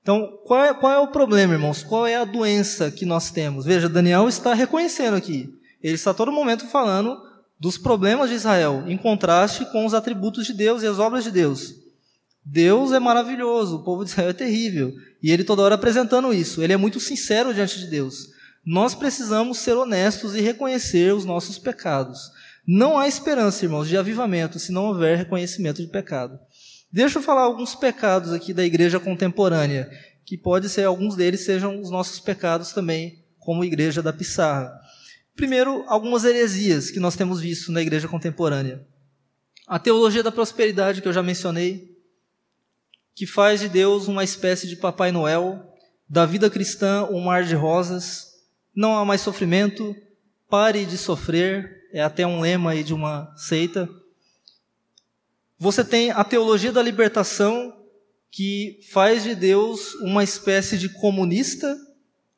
Então, qual é, qual é, o problema, irmãos? Qual é a doença que nós temos? Veja, Daniel está reconhecendo aqui. Ele está todo momento falando dos problemas de Israel, em contraste com os atributos de Deus e as obras de Deus. Deus é maravilhoso, o povo de Israel é terrível. E ele toda hora apresentando isso. Ele é muito sincero diante de Deus. Nós precisamos ser honestos e reconhecer os nossos pecados. Não há esperança, irmãos, de avivamento se não houver reconhecimento de pecado. Deixa eu falar alguns pecados aqui da igreja contemporânea, que pode ser alguns deles sejam os nossos pecados também, como igreja da Pissarra. Primeiro, algumas heresias que nós temos visto na igreja contemporânea. A teologia da prosperidade que eu já mencionei, que faz de Deus uma espécie de Papai Noel, da vida cristã um mar de rosas, não há mais sofrimento, pare de sofrer, é até um lema aí de uma seita. Você tem a teologia da libertação, que faz de Deus uma espécie de comunista,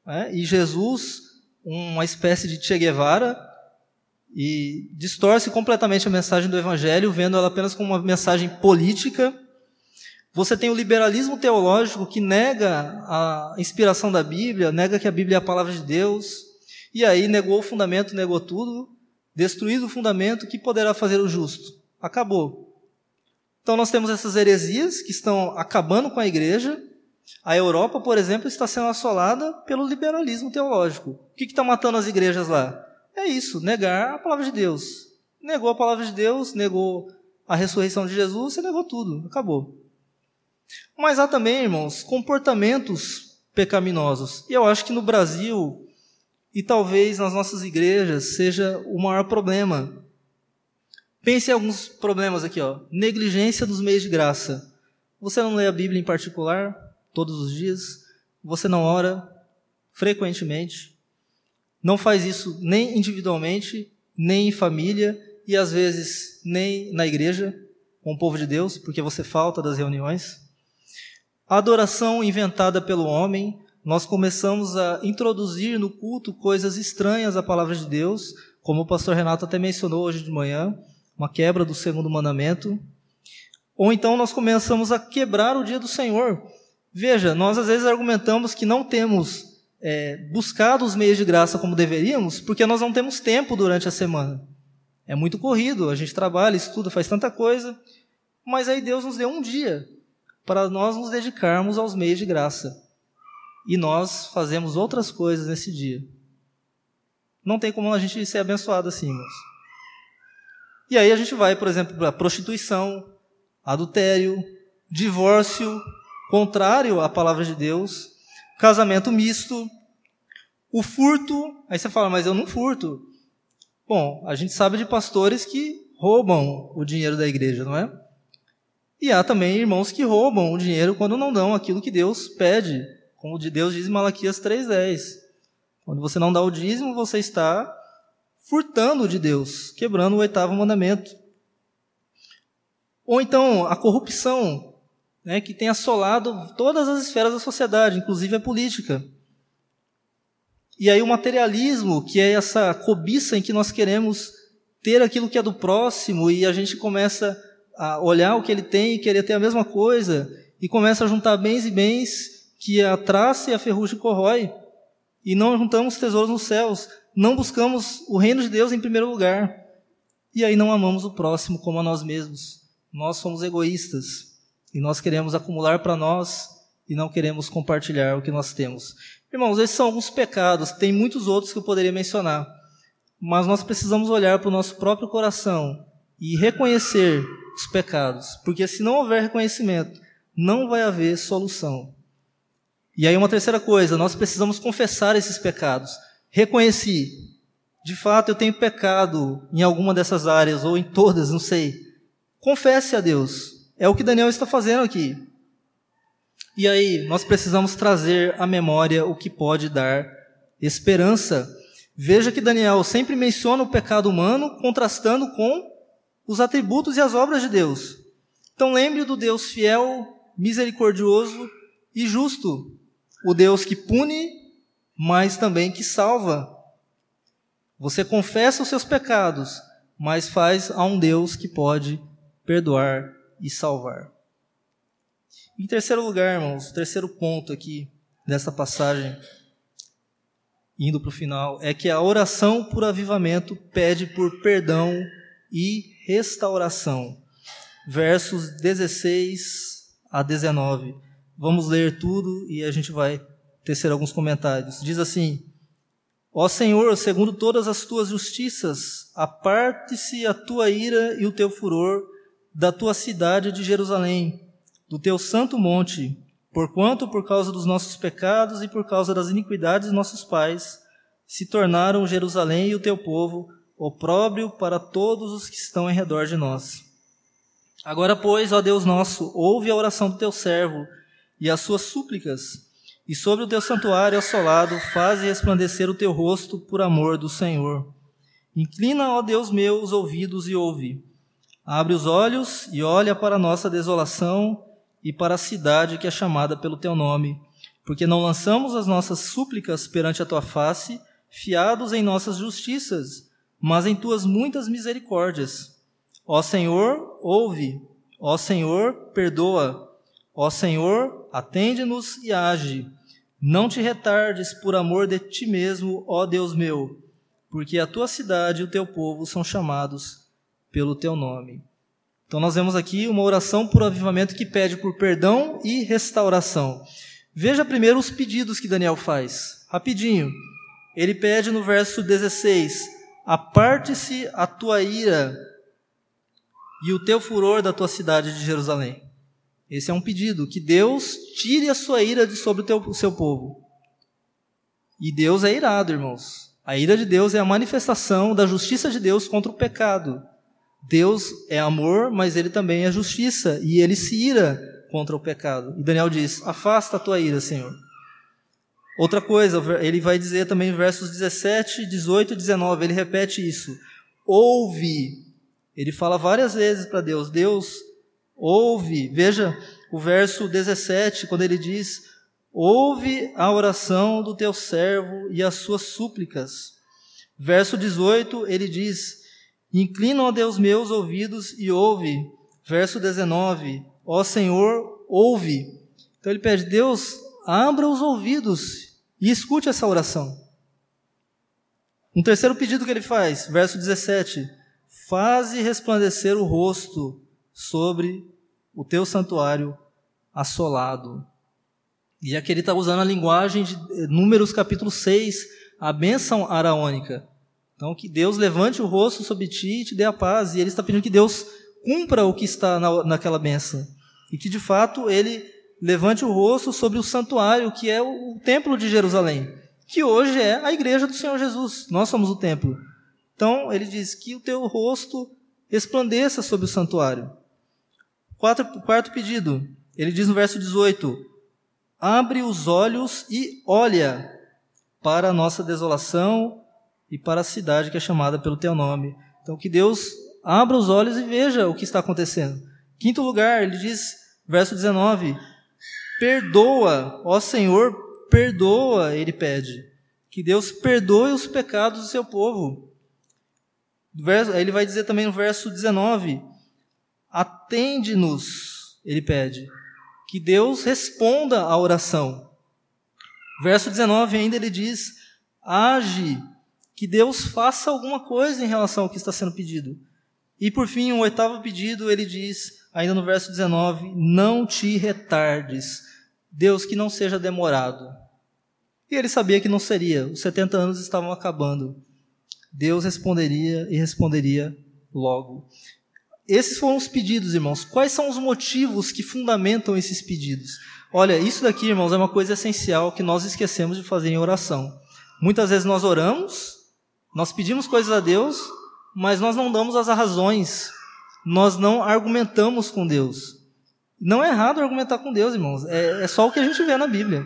né? e Jesus uma espécie de Che Guevara, e distorce completamente a mensagem do Evangelho, vendo ela apenas como uma mensagem política. Você tem o liberalismo teológico que nega a inspiração da Bíblia, nega que a Bíblia é a palavra de Deus, e aí negou o fundamento, negou tudo, destruído o fundamento, que poderá fazer o justo? Acabou. Então nós temos essas heresias que estão acabando com a igreja. A Europa, por exemplo, está sendo assolada pelo liberalismo teológico. O que está matando as igrejas lá? É isso, negar a palavra de Deus. Negou a palavra de Deus, negou a ressurreição de Jesus, você negou tudo, acabou. Mas há também, irmãos, comportamentos pecaminosos. E eu acho que no Brasil, e talvez nas nossas igrejas, seja o maior problema. Pense em alguns problemas aqui, ó. Negligência dos meios de graça. Você não lê a Bíblia em particular todos os dias, você não ora frequentemente, não faz isso nem individualmente, nem em família e às vezes nem na igreja com o povo de Deus, porque você falta das reuniões. A adoração inventada pelo homem, nós começamos a introduzir no culto coisas estranhas à palavra de Deus, como o pastor Renato até mencionou hoje de manhã, uma quebra do segundo mandamento. Ou então nós começamos a quebrar o dia do Senhor. Veja, nós às vezes argumentamos que não temos é, buscado os meios de graça como deveríamos, porque nós não temos tempo durante a semana. É muito corrido, a gente trabalha, estuda, faz tanta coisa, mas aí Deus nos deu um dia para nós nos dedicarmos aos meios de graça. E nós fazemos outras coisas nesse dia. Não tem como a gente ser abençoado assim, irmãos. E aí a gente vai, por exemplo, para prostituição, adultério, divórcio, contrário à palavra de Deus, casamento misto, o furto. Aí você fala, mas eu não furto. Bom, a gente sabe de pastores que roubam o dinheiro da igreja, não é? E há também irmãos que roubam o dinheiro quando não dão aquilo que Deus pede, como Deus diz em Malaquias 3,10. Quando você não dá o dízimo, você está furtando de Deus, quebrando o oitavo mandamento. Ou então a corrupção, né, que tem assolado todas as esferas da sociedade, inclusive a política. E aí o materialismo, que é essa cobiça em que nós queremos ter aquilo que é do próximo e a gente começa a olhar o que ele tem e querer ter a mesma coisa e começa a juntar bens e bens que a traça e a ferrugem corrói e não juntamos tesouros nos céus não buscamos o reino de Deus em primeiro lugar. E aí não amamos o próximo como a nós mesmos. Nós somos egoístas e nós queremos acumular para nós e não queremos compartilhar o que nós temos. Irmãos, esses são alguns pecados, tem muitos outros que eu poderia mencionar, mas nós precisamos olhar para o nosso próprio coração e reconhecer os pecados, porque se não houver reconhecimento, não vai haver solução. E aí, uma terceira coisa, nós precisamos confessar esses pecados reconheci, de fato eu tenho pecado em alguma dessas áreas, ou em todas, não sei. Confesse a Deus. É o que Daniel está fazendo aqui. E aí, nós precisamos trazer à memória o que pode dar esperança. Veja que Daniel sempre menciona o pecado humano, contrastando com os atributos e as obras de Deus. Então lembre do Deus fiel, misericordioso e justo, o Deus que pune mas também que salva. Você confessa os seus pecados, mas faz a um Deus que pode perdoar e salvar. Em terceiro lugar, irmãos, o terceiro ponto aqui dessa passagem, indo para o final, é que a oração por avivamento pede por perdão e restauração. Versos 16 a 19. Vamos ler tudo e a gente vai tecer alguns comentários. Diz assim: Ó Senhor, segundo todas as tuas justiças, aparte-se a tua ira e o teu furor da tua cidade de Jerusalém, do teu santo monte, porquanto por causa dos nossos pecados e por causa das iniquidades de nossos pais, se tornaram Jerusalém e o teu povo opróbrio para todos os que estão em redor de nós. Agora, pois, ó Deus nosso, ouve a oração do teu servo e as suas súplicas, e sobre o teu santuário assolado, faze resplandecer o teu rosto por amor do Senhor. Inclina, ó Deus meu, os ouvidos e ouve. Abre os olhos e olha para a nossa desolação e para a cidade que é chamada pelo teu nome, porque não lançamos as nossas súplicas perante a tua face, fiados em nossas justiças, mas em tuas muitas misericórdias. Ó Senhor, ouve. Ó Senhor, perdoa. Ó Senhor, atende-nos e age. Não te retardes por amor de ti mesmo, ó Deus meu, porque a tua cidade e o teu povo são chamados pelo teu nome. Então nós vemos aqui uma oração por avivamento que pede por perdão e restauração. Veja primeiro os pedidos que Daniel faz. Rapidinho. Ele pede no verso 16: Aparte-se a tua ira e o teu furor da tua cidade de Jerusalém. Esse é um pedido, que Deus tire a sua ira de sobre o, teu, o seu povo. E Deus é irado, irmãos. A ira de Deus é a manifestação da justiça de Deus contra o pecado. Deus é amor, mas ele também é justiça, e ele se ira contra o pecado. E Daniel diz: Afasta a tua ira, Senhor. Outra coisa, ele vai dizer também versos 17, 18 e 19, ele repete isso. Ouve. Ele fala várias vezes para Deus: Deus, ouve. Veja o verso 17, quando ele diz: Ouve a oração do teu servo e as suas súplicas. Verso 18, ele diz: Inclinam a Deus meus ouvidos e ouve. Verso 19: Ó Senhor, ouve. Então ele pede: Deus, abra os ouvidos e escute essa oração. Um terceiro pedido que ele faz, verso 17: Faze resplandecer o rosto sobre o teu santuário assolado. E aqui ele está usando a linguagem de Números capítulo 6, a bênção araônica. Então, que Deus levante o rosto sobre ti e te dê a paz. E ele está pedindo que Deus cumpra o que está na, naquela benção. E que, de fato, ele levante o rosto sobre o santuário, que é o, o templo de Jerusalém. Que hoje é a igreja do Senhor Jesus. Nós somos o templo. Então, ele diz que o teu rosto resplandeça sobre o santuário. Quarto, quarto pedido. Ele diz no verso 18: Abre os olhos e olha para a nossa desolação e para a cidade que é chamada pelo teu nome. Então, que Deus abra os olhos e veja o que está acontecendo. Quinto lugar, ele diz, verso 19: Perdoa, ó Senhor, perdoa, ele pede. Que Deus perdoe os pecados do seu povo. Ele vai dizer também no verso 19: Atende-nos, ele pede. Que Deus responda à oração. Verso 19 ainda ele diz: Age que Deus faça alguma coisa em relação ao que está sendo pedido. E por fim, o oitavo pedido, ele diz, ainda no verso 19: Não te retardes, Deus, que não seja demorado. E ele sabia que não seria, os 70 anos estavam acabando. Deus responderia e responderia logo. Esses foram os pedidos, irmãos. Quais são os motivos que fundamentam esses pedidos? Olha, isso daqui, irmãos, é uma coisa essencial que nós esquecemos de fazer em oração. Muitas vezes nós oramos, nós pedimos coisas a Deus, mas nós não damos as razões, nós não argumentamos com Deus. Não é errado argumentar com Deus, irmãos, é, é só o que a gente vê na Bíblia.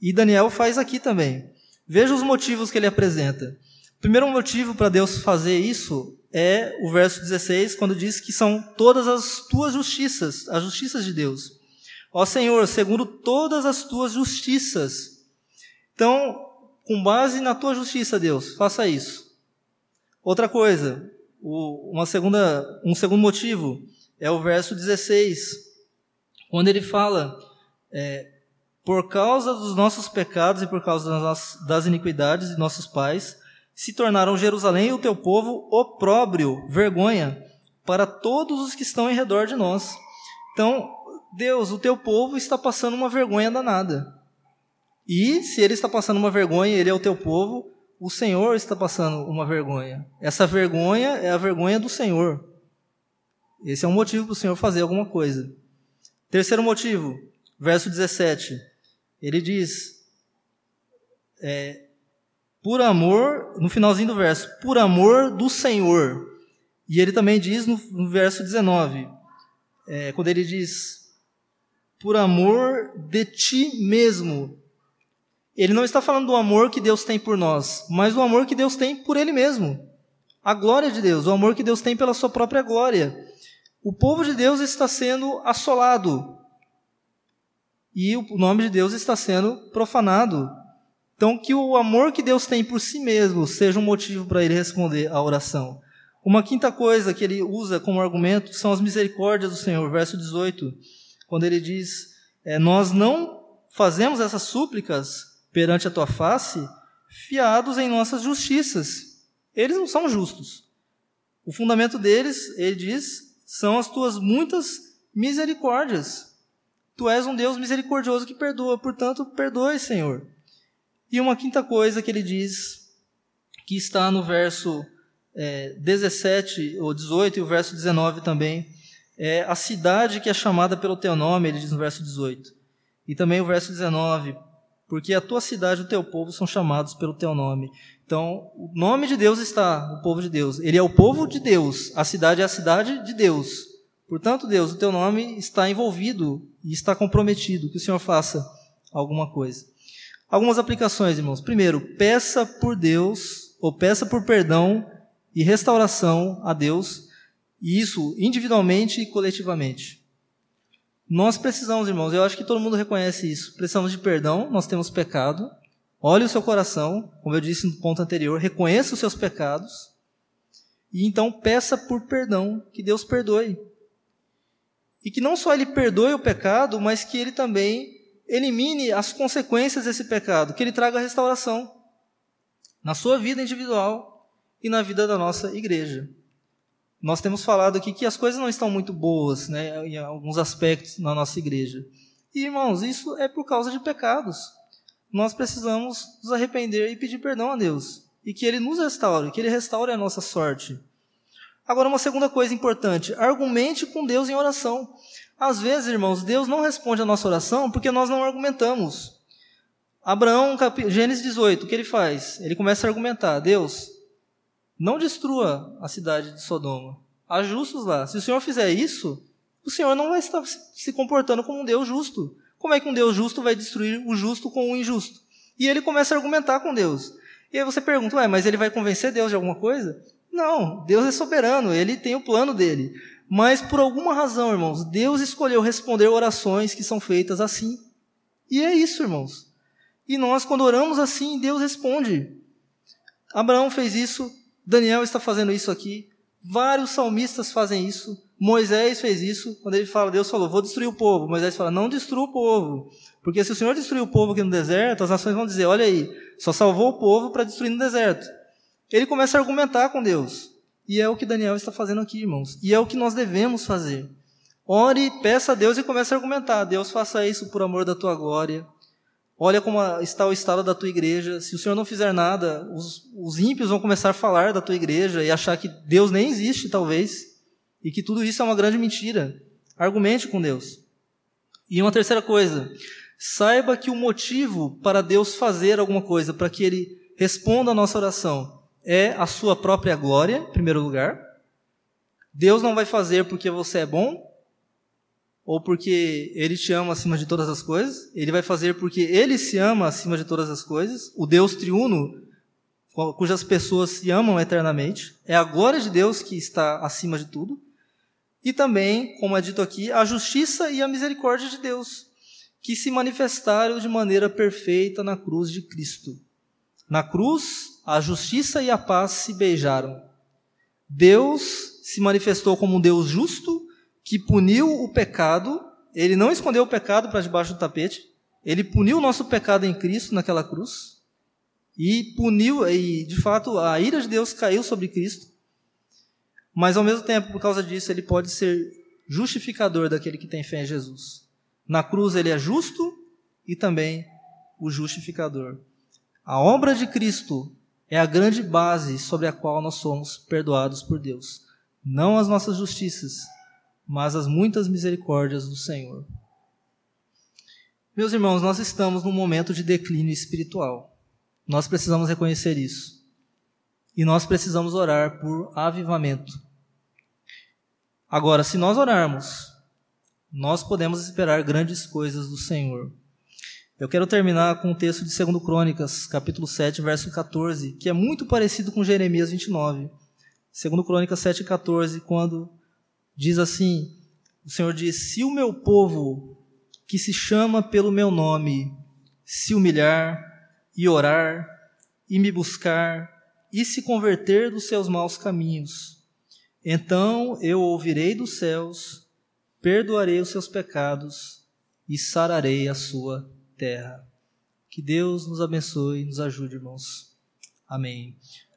E Daniel faz aqui também. Veja os motivos que ele apresenta. O primeiro motivo para Deus fazer isso é o verso 16, quando diz que são todas as tuas justiças, as justiças de Deus. Ó Senhor, segundo todas as tuas justiças. Então, com base na tua justiça, Deus, faça isso. Outra coisa, uma segunda, um segundo motivo é o verso 16, quando ele fala: é, por causa dos nossos pecados e por causa das, das iniquidades de nossos pais, se tornaram Jerusalém e o teu povo opróbrio, vergonha, para todos os que estão em redor de nós. Então, Deus, o teu povo está passando uma vergonha danada. E se ele está passando uma vergonha, ele é o teu povo, o Senhor está passando uma vergonha. Essa vergonha é a vergonha do Senhor. Esse é um motivo para o Senhor fazer alguma coisa. Terceiro motivo, verso 17. Ele diz: é, por amor, no finalzinho do verso, por amor do Senhor. E ele também diz no, no verso 19, é, quando ele diz, por amor de ti mesmo. Ele não está falando do amor que Deus tem por nós, mas do amor que Deus tem por Ele mesmo. A glória de Deus, o amor que Deus tem pela Sua própria glória. O povo de Deus está sendo assolado. E o nome de Deus está sendo profanado. Então, que o amor que Deus tem por si mesmo seja um motivo para ele responder à oração. Uma quinta coisa que ele usa como argumento são as misericórdias do Senhor, verso 18, quando ele diz: é, Nós não fazemos essas súplicas perante a tua face, fiados em nossas justiças. Eles não são justos. O fundamento deles, ele diz, são as tuas muitas misericórdias. Tu és um Deus misericordioso que perdoa, portanto, perdoe, Senhor. E uma quinta coisa que ele diz, que está no verso é, 17 ou 18 e o verso 19 também, é a cidade que é chamada pelo teu nome, ele diz no verso 18. E também o verso 19, porque a tua cidade e o teu povo são chamados pelo teu nome. Então, o nome de Deus está, o povo de Deus. Ele é o povo de Deus. A cidade é a cidade de Deus. Portanto, Deus, o teu nome está envolvido e está comprometido que o Senhor faça alguma coisa. Algumas aplicações, irmãos. Primeiro, peça por Deus, ou peça por perdão e restauração a Deus, e isso individualmente e coletivamente. Nós precisamos, irmãos, eu acho que todo mundo reconhece isso. Precisamos de perdão, nós temos pecado. Olhe o seu coração, como eu disse no ponto anterior, reconheça os seus pecados. E então peça por perdão, que Deus perdoe. E que não só Ele perdoe o pecado, mas que Ele também elimine as consequências desse pecado, que Ele traga restauração na sua vida individual e na vida da nossa igreja. Nós temos falado aqui que as coisas não estão muito boas, né, em alguns aspectos na nossa igreja. E, irmãos, isso é por causa de pecados. Nós precisamos nos arrepender e pedir perdão a Deus. E que Ele nos restaure, que Ele restaure a nossa sorte. Agora, uma segunda coisa importante: argumente com Deus em oração. Às vezes, irmãos, Deus não responde a nossa oração porque nós não argumentamos. Abraão, Gênesis 18, o que ele faz? Ele começa a argumentar: Deus, não destrua a cidade de Sodoma. Há justos lá. Se o Senhor fizer isso, o Senhor não vai estar se comportando como um Deus justo. Como é que um Deus justo vai destruir o justo com o injusto? E ele começa a argumentar com Deus. E aí você pergunta, ué, mas ele vai convencer Deus de alguma coisa? Não, Deus é soberano, ele tem o plano dele. Mas por alguma razão, irmãos, Deus escolheu responder orações que são feitas assim. E é isso, irmãos. E nós, quando oramos assim, Deus responde. Abraão fez isso Daniel está fazendo isso aqui. Vários salmistas fazem isso. Moisés fez isso. Quando ele fala, Deus falou, vou destruir o povo. Moisés fala, não destrua o povo. Porque se o Senhor destruir o povo aqui no deserto, as nações vão dizer, olha aí, só salvou o povo para destruir no deserto. Ele começa a argumentar com Deus. E é o que Daniel está fazendo aqui, irmãos. E é o que nós devemos fazer. Ore, peça a Deus e comece a argumentar. Deus faça isso por amor da tua glória. Olha como está o estado da tua igreja. Se o Senhor não fizer nada, os, os ímpios vão começar a falar da tua igreja e achar que Deus nem existe, talvez, e que tudo isso é uma grande mentira. Argumente com Deus. E uma terceira coisa, saiba que o motivo para Deus fazer alguma coisa, para que Ele responda a nossa oração, é a sua própria glória, em primeiro lugar. Deus não vai fazer porque você é bom, ou porque ele te ama acima de todas as coisas, ele vai fazer porque ele se ama acima de todas as coisas, o Deus triuno, cujas pessoas se amam eternamente, é a glória de Deus que está acima de tudo, e também, como é dito aqui, a justiça e a misericórdia de Deus, que se manifestaram de maneira perfeita na cruz de Cristo. Na cruz, a justiça e a paz se beijaram. Deus se manifestou como um Deus justo que puniu o pecado, ele não escondeu o pecado para debaixo do tapete, ele puniu o nosso pecado em Cristo naquela cruz, e puniu, e de fato a ira de Deus caiu sobre Cristo, mas ao mesmo tempo, por causa disso, ele pode ser justificador daquele que tem fé em Jesus. Na cruz ele é justo e também o justificador. A obra de Cristo é a grande base sobre a qual nós somos perdoados por Deus. Não as nossas justiças, mas as muitas misericórdias do Senhor. Meus irmãos, nós estamos num momento de declínio espiritual. Nós precisamos reconhecer isso. E nós precisamos orar por avivamento. Agora, se nós orarmos, nós podemos esperar grandes coisas do Senhor. Eu quero terminar com o texto de 2 Crônicas, capítulo 7, verso 14, que é muito parecido com Jeremias 29. 2 Crônicas 7, 14, quando diz assim: O Senhor diz: Se o meu povo, que se chama pelo meu nome, se humilhar e orar e me buscar e se converter dos seus maus caminhos, então eu ouvirei dos céus, perdoarei os seus pecados e sararei a sua terra. Que Deus nos abençoe e nos ajude, irmãos. Amém.